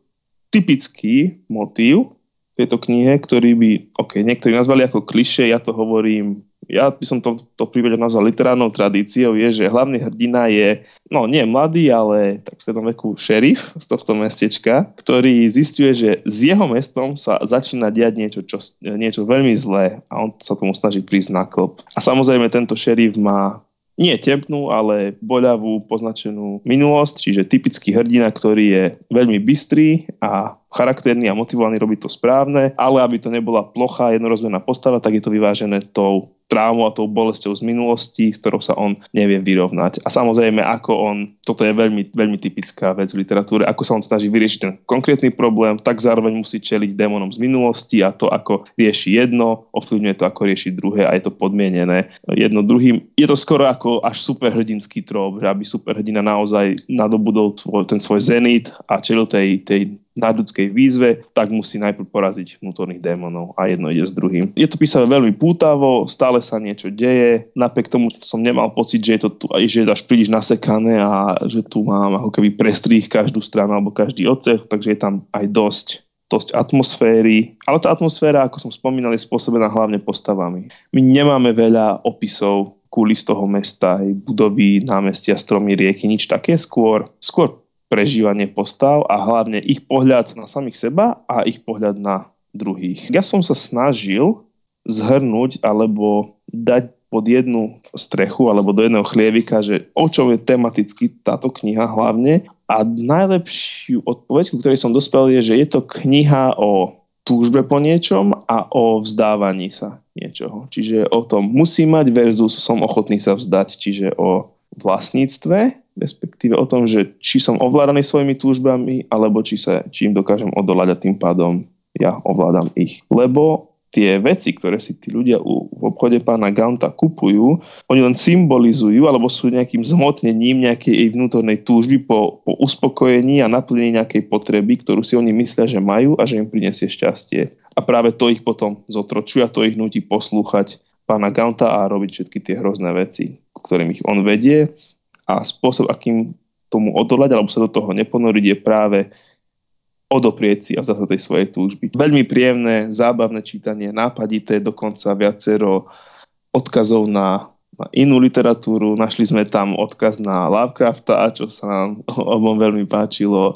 typický motív tejto knihe, ktorý by, ok, niektorí nazvali ako kliše, ja to hovorím ja by som to, to príbeh nazval literárnou tradíciou, je, že hlavný hrdina je, no nie mladý, ale tak v strednom veku šerif z tohto mestečka, ktorý zistuje, že s jeho mestom sa začína diať niečo, čo, niečo veľmi zlé a on sa tomu snaží prísť na klop. A samozrejme tento šerif má nie tempnú, ale boľavú poznačenú minulosť, čiže typický hrdina, ktorý je veľmi bystrý a charakterný a motivovaný robiť to správne, ale aby to nebola plochá jednorozmerná postava, tak je to vyvážené tou traumou a tou bolesťou z minulosti, s ktorou sa on nevie vyrovnať. A samozrejme, ako on, toto je veľmi, veľmi typická vec v literatúre, ako sa on snaží vyriešiť ten konkrétny problém, tak zároveň musí čeliť démonom z minulosti a to, ako rieši jedno, ovplyvňuje to, ako rieši druhé a je to podmienené jedno druhým. Je to skoro ako až superhrdinský trop, že aby superhrdina naozaj nadobudol ten svoj zenit a čelil tej, tej nadľudskej výzve, tak musí najprv poraziť vnútorných démonov a jedno ide s druhým. Je to písané veľmi pútavo, stále sa niečo deje, napriek tomu som nemal pocit, že je to tu, že je až príliš nasekané a že tu mám ako keby prestrých každú stranu alebo každý odsek, takže je tam aj dosť dosť atmosféry, ale tá atmosféra, ako som spomínal, je spôsobená hlavne postavami. My nemáme veľa opisov kulis toho mesta, aj budovy, námestia, stromy, rieky, nič také, skôr, skôr prežívanie postav a hlavne ich pohľad na samých seba a ich pohľad na druhých. Ja som sa snažil zhrnúť alebo dať pod jednu strechu alebo do jedného chlievika, že o čom je tematicky táto kniha hlavne. A najlepšiu odpoveď, ku ktorej som dospel, je, že je to kniha o túžbe po niečom a o vzdávaní sa niečoho. Čiže o tom musím mať versus som ochotný sa vzdať, čiže o vlastníctve respektíve o tom, že či som ovládaný svojimi túžbami, alebo či, sa, či im dokážem odolať a tým pádom ja ovládam ich. Lebo tie veci, ktoré si tí ľudia u, v obchode pána Ganta kupujú, oni len symbolizujú alebo sú nejakým zhmotnením nejakej jej vnútornej túžby po, po uspokojení a naplnení nejakej potreby, ktorú si oni myslia, že majú a že im prinesie šťastie. A práve to ich potom zotročuje a to ich nutí poslúchať pána Ganta a robiť všetky tie hrozné veci, ktorým ich on vedie a spôsob, akým tomu odolať alebo sa do toho neponoriť je práve odoprieť si a vzdať tej svojej túžby. Veľmi príjemné, zábavné čítanie, nápadité, dokonca viacero odkazov na, na inú literatúru. Našli sme tam odkaz na Lovecrafta, čo sa nám obom veľmi páčilo.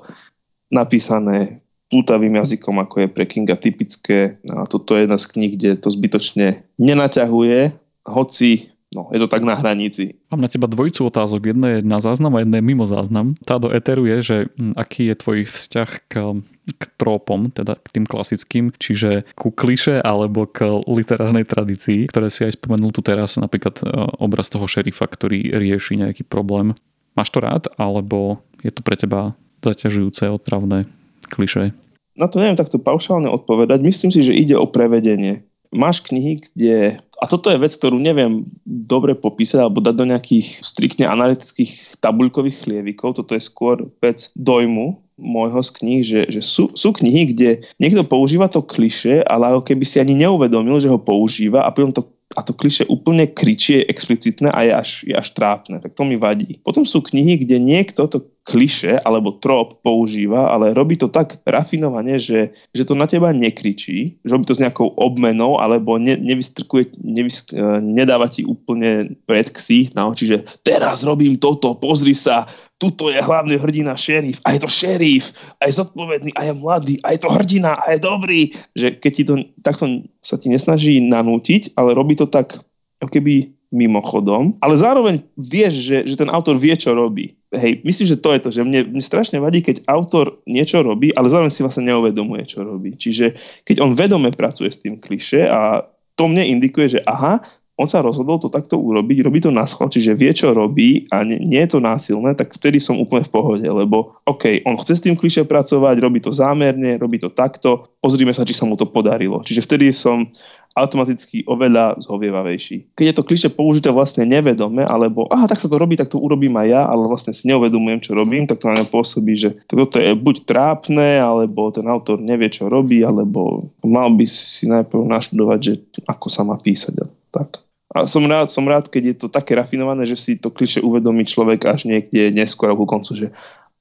Napísané pútavým jazykom, ako je pre Kinga typické. A toto je jedna z kníh, kde to zbytočne nenaťahuje, hoci No, je to tak na hranici. Mám na teba dvojicu otázok. Jedna je na záznam a jedna je mimo záznam. Tá do Eteru je, že aký je tvoj vzťah k, k trópom, teda k tým klasickým, čiže ku kliše alebo k literárnej tradícii, ktoré si aj spomenul tu teraz, napríklad e, obraz toho šerifa, ktorý rieši nejaký problém. Máš to rád, alebo je to pre teba zaťažujúce, otravné kliše? Na to neviem takto paušálne odpovedať. Myslím si, že ide o prevedenie máš knihy, kde, a toto je vec, ktorú neviem dobre popísať alebo dať do nejakých striktne analytických tabuľkových chlievikov, toto je skôr vec dojmu, môjho z kníh, že, že sú, sú knihy, kde niekto používa to kliše, ale ako keby si ani neuvedomil, že ho používa a potom to a to kliše úplne kričie, explicitné a je až, je až trápne. Tak to mi vadí. Potom sú knihy, kde niekto to kliše alebo trop používa, ale robí to tak rafinovane, že, že to na teba nekričí, že robí to s nejakou obmenou alebo ne, nevystrkuje, nevys, e, nedáva ti úplne pred ksích na oči, že teraz robím toto, pozri sa, tuto je hlavný hrdina šerif a je to šerif a je zodpovedný a je mladý a je to hrdina a je dobrý. Že keď ti to takto sa ti nesnaží nanútiť, ale robí to tak ako keby mimochodom, ale zároveň vieš, že, že ten autor vie, čo robí. Hej, myslím, že to je to, že mne, mne strašne vadí, keď autor niečo robí, ale zároveň si vlastne neuvedomuje, čo robí. Čiže keď on vedome pracuje s tým kliše a to mne indikuje, že aha, on sa rozhodol to takto urobiť, robí to na schvál, čiže vie, čo robí a nie je to násilné, tak vtedy som úplne v pohode, lebo OK, on chce s tým kliše pracovať, robí to zámerne, robí to takto, pozrime sa, či sa mu to podarilo. Čiže vtedy som automaticky oveľa zhovievavejší. Keď je to kliše použité vlastne nevedome, alebo aha, tak sa to robí, tak to urobím aj ja, ale vlastne si neuvedomujem, čo robím, tak to na mňa pôsobí, že toto je buď trápne, alebo ten autor nevie, čo robí, alebo mal by si najprv naštudovať, že ako sa má písať. Tak. A som rád, som rád, keď je to také rafinované, že si to kliše uvedomí človek až niekde neskôr ku koncu, že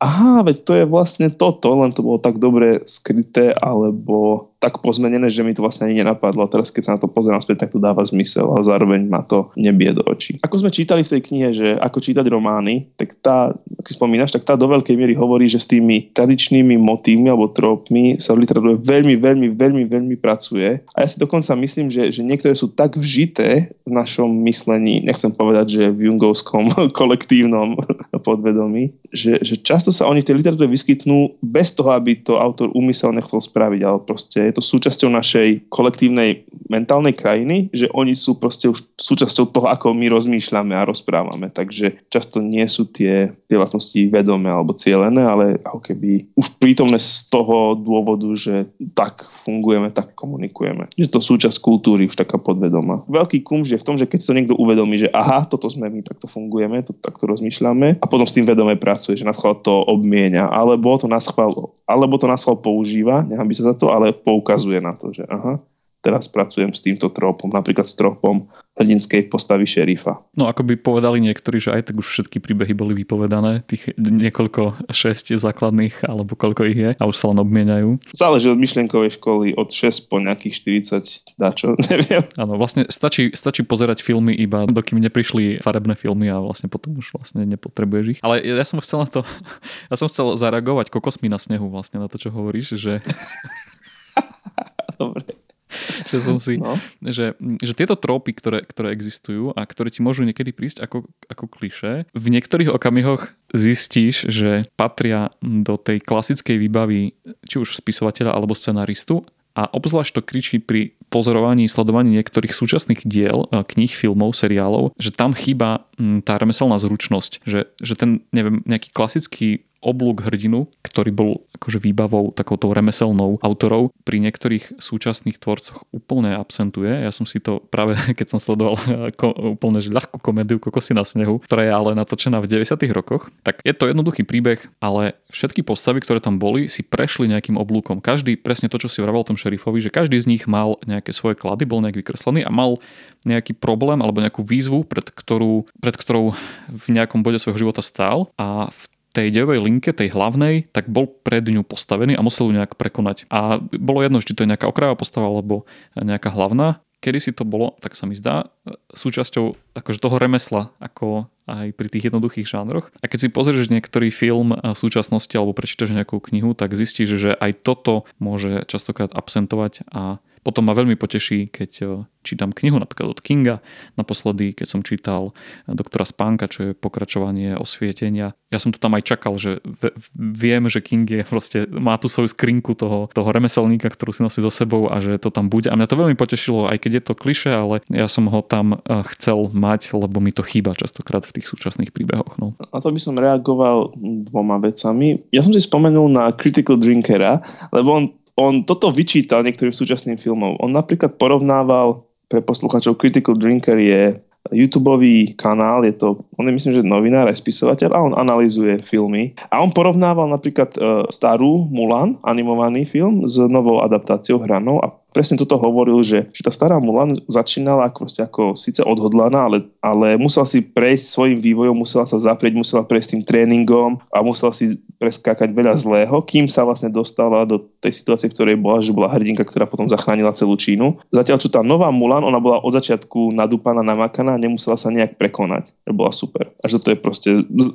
aha, veď to je vlastne toto, len to bolo tak dobre skryté, alebo tak pozmenené, že mi to vlastne ani nenapadlo. A teraz, keď sa na to pozerám späť, tak to dáva zmysel a zároveň ma to nebie do očí. Ako sme čítali v tej knihe, že ako čítať romány, tak tá, ak si spomínaš, tak tá do veľkej miery hovorí, že s tými tradičnými motívmi alebo trópmi sa v literatúre veľmi, veľmi, veľmi, veľmi pracuje. A ja si dokonca myslím, že, že niektoré sú tak vžité v našom myslení, nechcem povedať, že v jungovskom kolektívnom podvedomí, že, že často sa oni v tej literatúre vyskytnú bez toho, aby to autor úmyselne chcel spraviť, ale proste je to súčasťou našej kolektívnej mentálnej krajiny, že oni sú proste už súčasťou toho, ako my rozmýšľame a rozprávame. Takže často nie sú tie, tie vlastnosti vedomé alebo cielené, ale ako keby už prítomné z toho dôvodu, že tak fungujeme, tak komunikujeme. Je to súčasť kultúry, už taká podvedomá. Veľký kumž je v tom, že keď to niekto uvedomí, že aha, toto sme my, takto fungujeme, to, takto rozmýšľame a potom s tým vedome pracuje, že schvál to obmienia, alebo to schvál, alebo to schvál používa, nechám by sa za to, ale pou poukazuje na to, že aha, teraz pracujem s týmto tropom, napríklad s tropom hrdinskej postavy šerifa. No ako by povedali niektorí, že aj tak už všetky príbehy boli vypovedané, tých niekoľko šesť základných, alebo koľko ich je a už sa len obmieniajú. Záleží od myšlienkovej školy, od 6 po nejakých 40, dačo, neviem. Áno, vlastne stačí, stačí pozerať filmy iba, dokým neprišli farebné filmy a vlastne potom už vlastne nepotrebuješ ich. Ale ja som chcel na to, ja som chcel zareagovať kokosmi na snehu vlastne na to, čo hovoríš, že Dobre. že som si, no. že, že tieto trópy, ktoré, ktoré existujú a ktoré ti môžu niekedy prísť ako, ako kliše, v niektorých okamihoch zistíš, že patria do tej klasickej výbavy či už spisovateľa alebo scenaristu a obzvlášť to kričí pri pozorovaní, sledovaní niektorých súčasných diel, e, kníh, filmov, seriálov, že tam chýba tá remeselná zručnosť, že, že ten, neviem, nejaký klasický oblúk hrdinu, ktorý bol akože výbavou takouto remeselnou autorov, pri niektorých súčasných tvorcoch úplne absentuje. Ja som si to práve, keď som sledoval ko, úplne že ľahkú komédiu Kokosy na snehu, ktorá je ale natočená v 90. rokoch, tak je to jednoduchý príbeh, ale všetky postavy, ktoré tam boli, si prešli nejakým oblúkom. Každý, presne to, čo si vravel tom šerifovi, že každý z nich mal nejaké svoje klady, bol nejak vykreslený a mal nejaký problém alebo nejakú výzvu, pred ktorú, pred ktorou v nejakom bode svojho života stál a v tej dejovej linke, tej hlavnej, tak bol pred ňu postavený a musel ju nejak prekonať. A bolo jedno, či to je nejaká okrajová postava alebo nejaká hlavná. Kedy si to bolo, tak sa mi zdá, súčasťou akože toho remesla, ako aj pri tých jednoduchých žánroch. A keď si pozrieš niektorý film v súčasnosti alebo prečítaš nejakú knihu, tak zistíš, že aj toto môže častokrát absentovať a potom ma veľmi poteší, keď eh, čítam knihu napríklad od Kinga, naposledy, keď som čítal eh, doktora Spánka, čo je pokračovanie osvietenia. Ja som tu tam aj čakal, že viem, že King je proste, má tu svoju skrinku toho, toho remeselníka, ktorú si nosí so sebou a že to tam bude. A mňa to veľmi potešilo, aj keď je to kliše, ale ja som ho tam eh, chcel mať, lebo mi to chýba častokrát v tých súčasných príbehoch. No. A to by som reagoval dvoma vecami. Ja som si spomenul na Critical Drinkera, lebo on on toto vyčítal niektorým súčasným filmom. On napríklad porovnával pre posluchačov Critical Drinker je YouTube kanál, je to on je myslím, že novinár aj spisovateľ a on analizuje filmy. A on porovnával napríklad uh, starú Mulan, animovaný film, s novou adaptáciou hranou a presne toto hovoril, že, že tá stará Mulan začínala ako, ako síce odhodlaná, ale, ale musela si prejsť svojim vývojom, musela sa zaprieť, musela prejsť tým tréningom a musela si preskákať veľa zlého, kým sa vlastne dostala do tej situácie, v ktorej bola, že bola hrdinka, ktorá potom zachránila celú Čínu. Zatiaľ, čo tá nová Mulan, ona bola od začiatku nadúpaná, namakaná, nemusela sa nejak prekonať. To bola super. A že to je proste,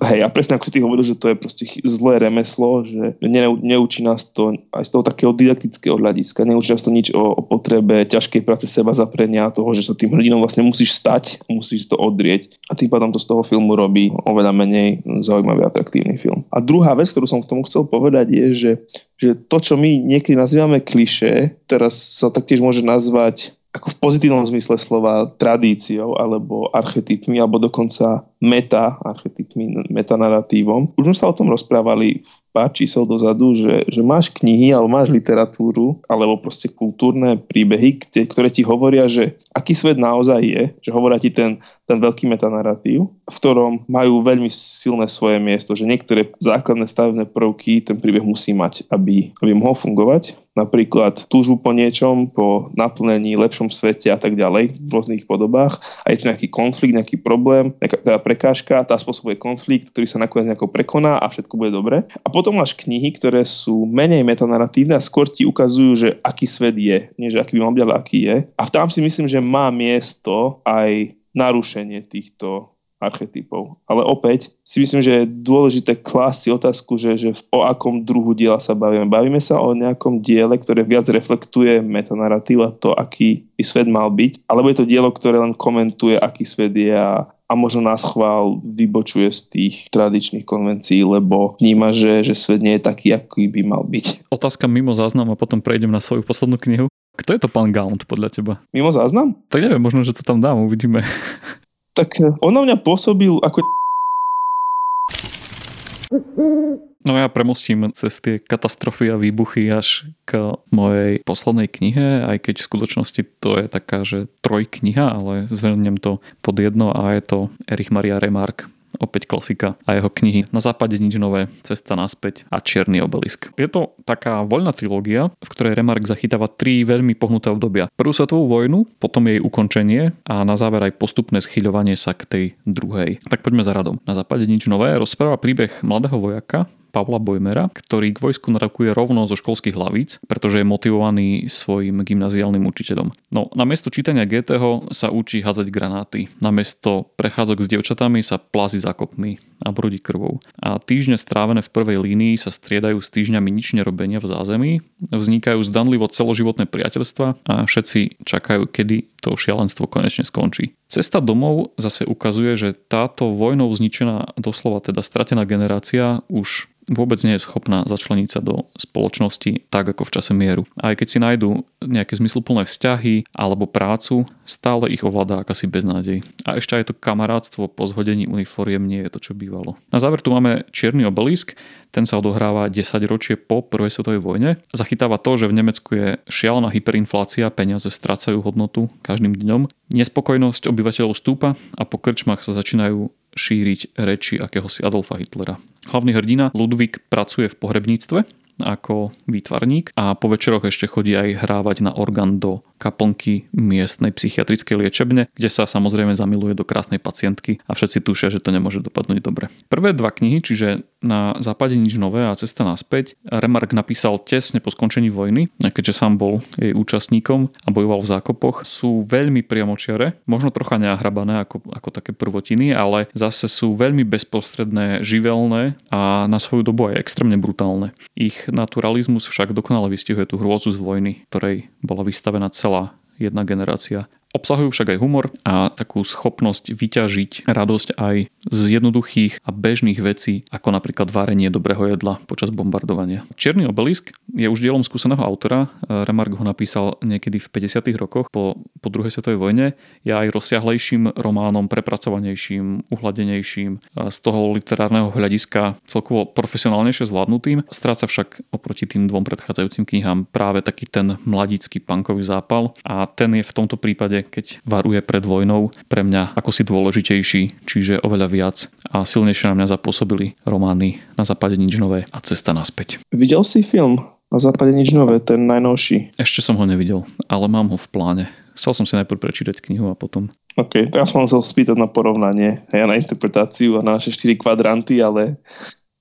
hej, a presne ako ty hovoril, že to je proste zlé remeslo, že neučí nás to aj z toho takého didaktického hľadiska, neučí nás to nič o o, potrebe ťažkej práce seba zaprenia toho, že sa tým hrdinom vlastne musíš stať, musíš to odrieť a tým pádom to z toho filmu robí oveľa menej zaujímavý atraktívny film. A druhá vec, ktorú som k tomu chcel povedať je, že, že to, čo my niekedy nazývame kliše, teraz sa taktiež môže nazvať ako v pozitívnom zmysle slova tradíciou alebo archetypmi alebo dokonca meta archetypmi, metanaratívom. Už sme sa o tom rozprávali v pár čísel dozadu, že, že máš knihy alebo máš literatúru alebo proste kultúrne príbehy, kde, ktoré ti hovoria, že aký svet naozaj je, že hovoria ti ten, ten veľký metanaratív, v ktorom majú veľmi silné svoje miesto, že niektoré základné stavebné prvky ten príbeh musí mať, aby, aby mohol fungovať. Napríklad túžbu po niečom, po naplnení, lepšom svete a tak ďalej v rôznych podobách. A je to nejaký konflikt, nejaký problém, nejaká teda prekážka, tá spôsobuje konflikt, ktorý sa nakoniec nejako prekoná a všetko bude dobre. A potom potom máš knihy, ktoré sú menej metanarratívne a skôr ti ukazujú, že aký svet je, nie že aký by mal byť, ale aký je. A tam si myslím, že má miesto aj narušenie týchto archetypov. Ale opäť si myslím, že je dôležité klásť si otázku, že, že o akom druhu diela sa bavíme. Bavíme sa o nejakom diele, ktoré viac reflektuje metanarratív a to, aký by svet mal byť, alebo je to dielo, ktoré len komentuje, aký svet je a a možno nás chvál vybočuje z tých tradičných konvencií, lebo vníma, že, že svet nie je taký, aký by mal byť. Otázka mimo záznam a potom prejdem na svoju poslednú knihu. Kto je to pán Gaunt podľa teba? Mimo záznam? Tak neviem, možno, že to tam dám, uvidíme. Tak eh, on na mňa pôsobil ako No ja premostím cez tie katastrofy a výbuchy až k mojej poslednej knihe, aj keď v skutočnosti to je taká, že trojkniha, ale zhrniem to pod jedno a je to Erich Maria Remark opäť klasika a jeho knihy Na západe nič nové, Cesta naspäť a Čierny obelisk. Je to taká voľná trilógia, v ktorej Remark zachytáva tri veľmi pohnuté obdobia. Prvú svetovú vojnu, potom jej ukončenie a na záver aj postupné schyľovanie sa k tej druhej. Tak poďme za radom. Na západe nič nové rozpráva príbeh mladého vojaka, Pavla Bojmera, ktorý k vojsku narakuje rovno zo školských hlavíc, pretože je motivovaný svojim gymnaziálnym učiteľom. No, namiesto čítania GT sa učí hádzať granáty. Namiesto prechádzok s dievčatami sa plázi zákopmi a brudí krvou. A týždne strávené v prvej línii sa striedajú s týždňami nič nerobenia v zázemí, vznikajú zdanlivo celoživotné priateľstva a všetci čakajú, kedy to šialenstvo konečne skončí. Cesta domov zase ukazuje, že táto vojnou zničená, doslova teda stratená generácia už vôbec nie je schopná začleniť sa do spoločnosti tak ako v čase mieru. Aj keď si nájdú nejaké zmysluplné vzťahy alebo prácu, stále ich ovláda akási beznádej. A ešte aj to kamarátstvo po zhodení uniforiem nie je to, čo bývalo. Na záver tu máme čierny obelisk, ten sa odohráva 10 ročie po prvej svetovej vojne. Zachytáva to, že v Nemecku je šialená hyperinflácia, peniaze strácajú hodnotu každým dňom. Nespokojnosť obyvateľov stúpa a po krčmách sa začínajú šíriť reči akéhosi Adolfa Hitlera. Hlavný hrdina Ludvík pracuje v pohrebníctve ako výtvarník a po večeroch ešte chodí aj hrávať na orgán do kaplnky miestnej psychiatrickej liečebne, kde sa samozrejme zamiluje do krásnej pacientky a všetci tušia, že to nemôže dopadnúť dobre. Prvé dva knihy, čiže na západe nič nové a cesta naspäť, Remark napísal tesne po skončení vojny, keďže sám bol jej účastníkom a bojoval v zákopoch, sú veľmi priamočiare, možno trocha neahrabané ako, ako také prvotiny, ale zase sú veľmi bezprostredné, živelné a na svoju dobu aj extrémne brutálne. Ich naturalizmus však dokonale vystihuje tú hrôzu z vojny, ktorej bola vystavená celá jedna generácia. Obsahujú však aj humor a takú schopnosť vyťažiť radosť aj z jednoduchých a bežných vecí, ako napríklad várenie dobrého jedla počas bombardovania. Čierny obelisk je už dielom skúseného autora. Remark ho napísal niekedy v 50. rokoch po, po druhej svetovej vojne. Je aj rozsiahlejším románom, prepracovanejším, uhladenejším, z toho literárneho hľadiska celkovo profesionálnejšie zvládnutým. Stráca však oproti tým dvom predchádzajúcim knihám práve taký ten mladícky punkový zápal a ten je v tomto prípade keď varuje pred vojnou, pre mňa ako si dôležitejší, čiže oveľa viac a silnejšie na mňa zapôsobili romány Na západe nič nové a Cesta naspäť. Videl si film Na západe nič nové, ten najnovší? Ešte som ho nevidel, ale mám ho v pláne. Chcel som si najprv prečítať knihu a potom... OK, teraz som chcel spýtať na porovnanie, ja na interpretáciu a na naše 4 kvadranty, ale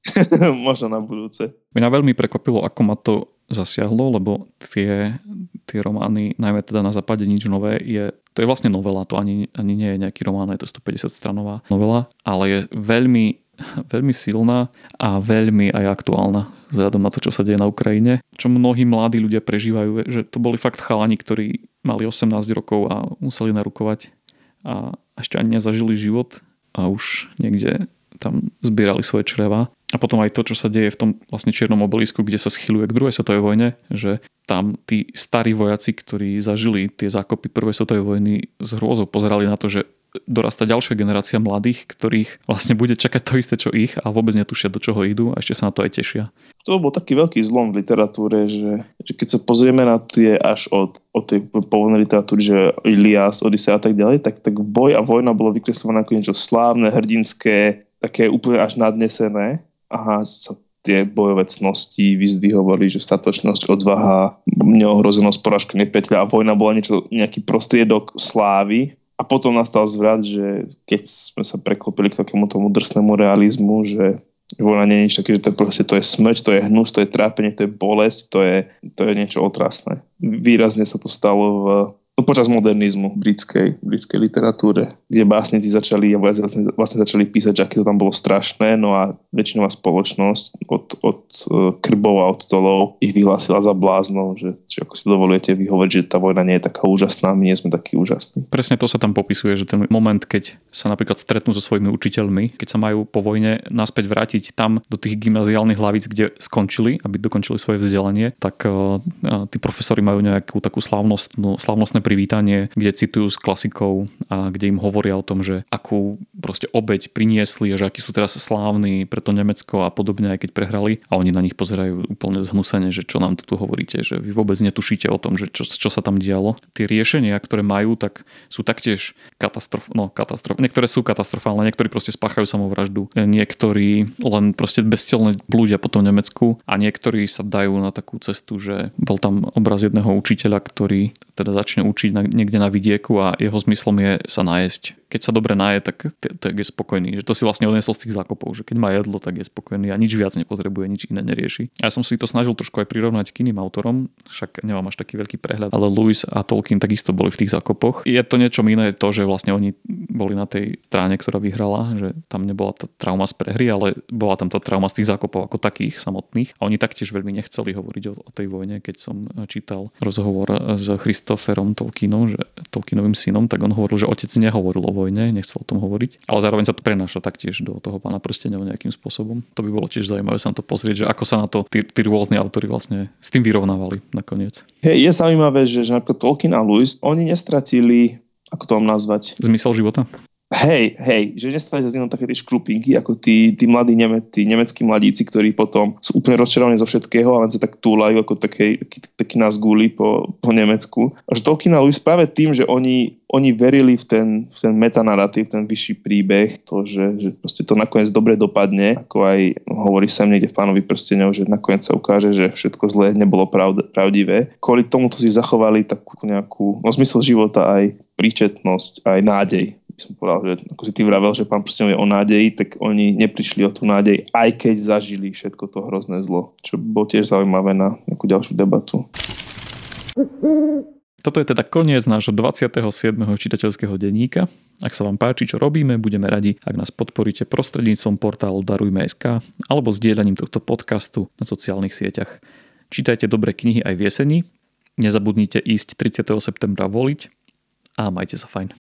možno na budúce. Mňa veľmi prekvapilo, ako ma to zasiahlo, lebo tie, tie romány, najmä teda na západe nič nové, je, to je vlastne novela, to ani, ani nie je nejaký román, je to 150 stranová novela, ale je veľmi, veľmi silná a veľmi aj aktuálna vzhľadom na to, čo sa deje na Ukrajine. Čo mnohí mladí ľudia prežívajú, že to boli fakt chalani, ktorí mali 18 rokov a museli narukovať a ešte ani nezažili život a už niekde tam zbierali svoje čreva. A potom aj to, čo sa deje v tom vlastne čiernom obelisku, kde sa schyluje k druhej svetovej vojne, že tam tí starí vojaci, ktorí zažili tie zákopy prvej svetovej vojny z hrôzou pozerali na to, že dorasta ďalšia generácia mladých, ktorých vlastne bude čakať to isté, čo ich a vôbec netušia, do čoho idú a ešte sa na to aj tešia. To bol taký veľký zlom v literatúre, že, že keď sa pozrieme na tie až od, od tej pôvodnej literatúry, že Ilias, Odisea a tak ďalej, tak, tak boj a vojna bolo vykreslované ako niečo slávne, hrdinské, také úplne až nadnesené. Aha, sa tie bojové cnosti vyzdvihovali, že statočnosť, odvaha, neohrozenosť, porážka nepriateľa a vojna bola niečo, nejaký prostriedok slávy a potom nastal zvrat, že keď sme sa preklopili k takému tomu drsnému realizmu, že vojna nie je nič také, že to je proste, to je smrť, to je hnus, to je trápenie, to je bolesť, to je, to je niečo otrasné. Výrazne sa to stalo v no, počas modernizmu britskej, britskej literatúre, kde básnici začali, vlastne, vlastne začali písať, aké to tam bolo strašné, no a väčšinová spoločnosť od, od e, krbov a od tolov ich vyhlásila za bláznov, že, že ako si dovolujete vyhovoriť, že tá vojna nie je taká úžasná, my nie sme takí úžasní. Presne to sa tam popisuje, že ten moment, keď sa napríklad stretnú so svojimi učiteľmi, keď sa majú po vojne naspäť vrátiť tam do tých gymnaziálnych hlavíc, kde skončili, aby dokončili svoje vzdelanie, tak uh, tí profesori majú nejakú takú slávnostnú, slávnostné privítanie, kde citujú s klasikou a kde im hovoria o tom, že akú proste obeď priniesli že akí sú teraz slávni pre to Nemecko a podobne, aj keď prehrali a oni na nich pozerajú úplne zhnusene, že čo nám tu hovoríte, že vy vôbec netušíte o tom, že čo, čo sa tam dialo. Tie riešenia, ktoré majú, tak sú taktiež katastrof, no, katastrof, niektoré sú katastrofálne, niektorí proste spáchajú samovraždu, niektorí len proste beztelne blúdia po tom Nemecku a niektorí sa dajú na takú cestu, že bol tam obraz jedného učiteľa, ktorý teda začne učiť na, niekde na vidieku a jeho zmyslom je sa nájsť keď sa dobre naje, tak, tak je spokojný. Že to si vlastne odnesol z tých zákopov, že keď má jedlo, tak je spokojný a nič viac nepotrebuje, nič iné nerieši. Ja som si to snažil trošku aj prirovnať k iným autorom, však nemám až taký veľký prehľad, ale Lewis a Tolkien takisto boli v tých zákopoch. Je to niečo iné to, že vlastne oni boli na tej strane, ktorá vyhrala, že tam nebola tá trauma z prehry, ale bola tam tá trauma z tých zákopov ako takých samotných. A oni taktiež veľmi nechceli hovoriť o, o tej vojne, keď som čítal rozhovor s Christopherom Tolkienom, že Tolkienovým synom, tak on hovoril, že otec nehovoril o vojne, nechcel o tom hovoriť, ale zároveň sa to prenáša taktiež do toho pána prstenov nejakým spôsobom. To by bolo tiež zaujímavé sa na to pozrieť, že ako sa na to tí, tí rôzni autory vlastne s tým vyrovnávali nakoniec. Hey, je zaujímavé, že, že napríklad Tolkien a Lewis, oni nestratili, ako to mám nazvať? Zmysel života? Hej, hej, že nestávate z také tie škrupinky, ako tí, tí mladí Neme, tí nemeckí mladíci, ktorí potom sú úplne rozčarovaní zo všetkého a len sa tak túlajú ako taký, taký, taký nás guli po, po Nemecku. A že Tolkien a práve tým, že oni, oni verili v ten, v ten metanaratív, ten vyšší príbeh, to, že, že proste to nakoniec dobre dopadne, ako aj hovorí sa niekde v pánovi prstenov, že nakoniec sa ukáže, že všetko zlé nebolo pravd, pravdivé. Kvôli tomu to si zachovali takú nejakú, no zmysel života aj príčetnosť, aj nádej by som povedal, že ako si ty vravel, že pán prstenov je o nádeji, tak oni neprišli o tú nádej, aj keď zažili všetko to hrozné zlo, čo bolo tiež zaujímavé na nejakú ďalšiu debatu. Toto je teda koniec nášho 27. čitateľského denníka. Ak sa vám páči, čo robíme, budeme radi, ak nás podporíte prostredníctvom portálu Darujme.sk alebo zdieľaním tohto podcastu na sociálnych sieťach. Čítajte dobré knihy aj v jeseni, nezabudnite ísť 30. septembra voliť a majte sa fajn.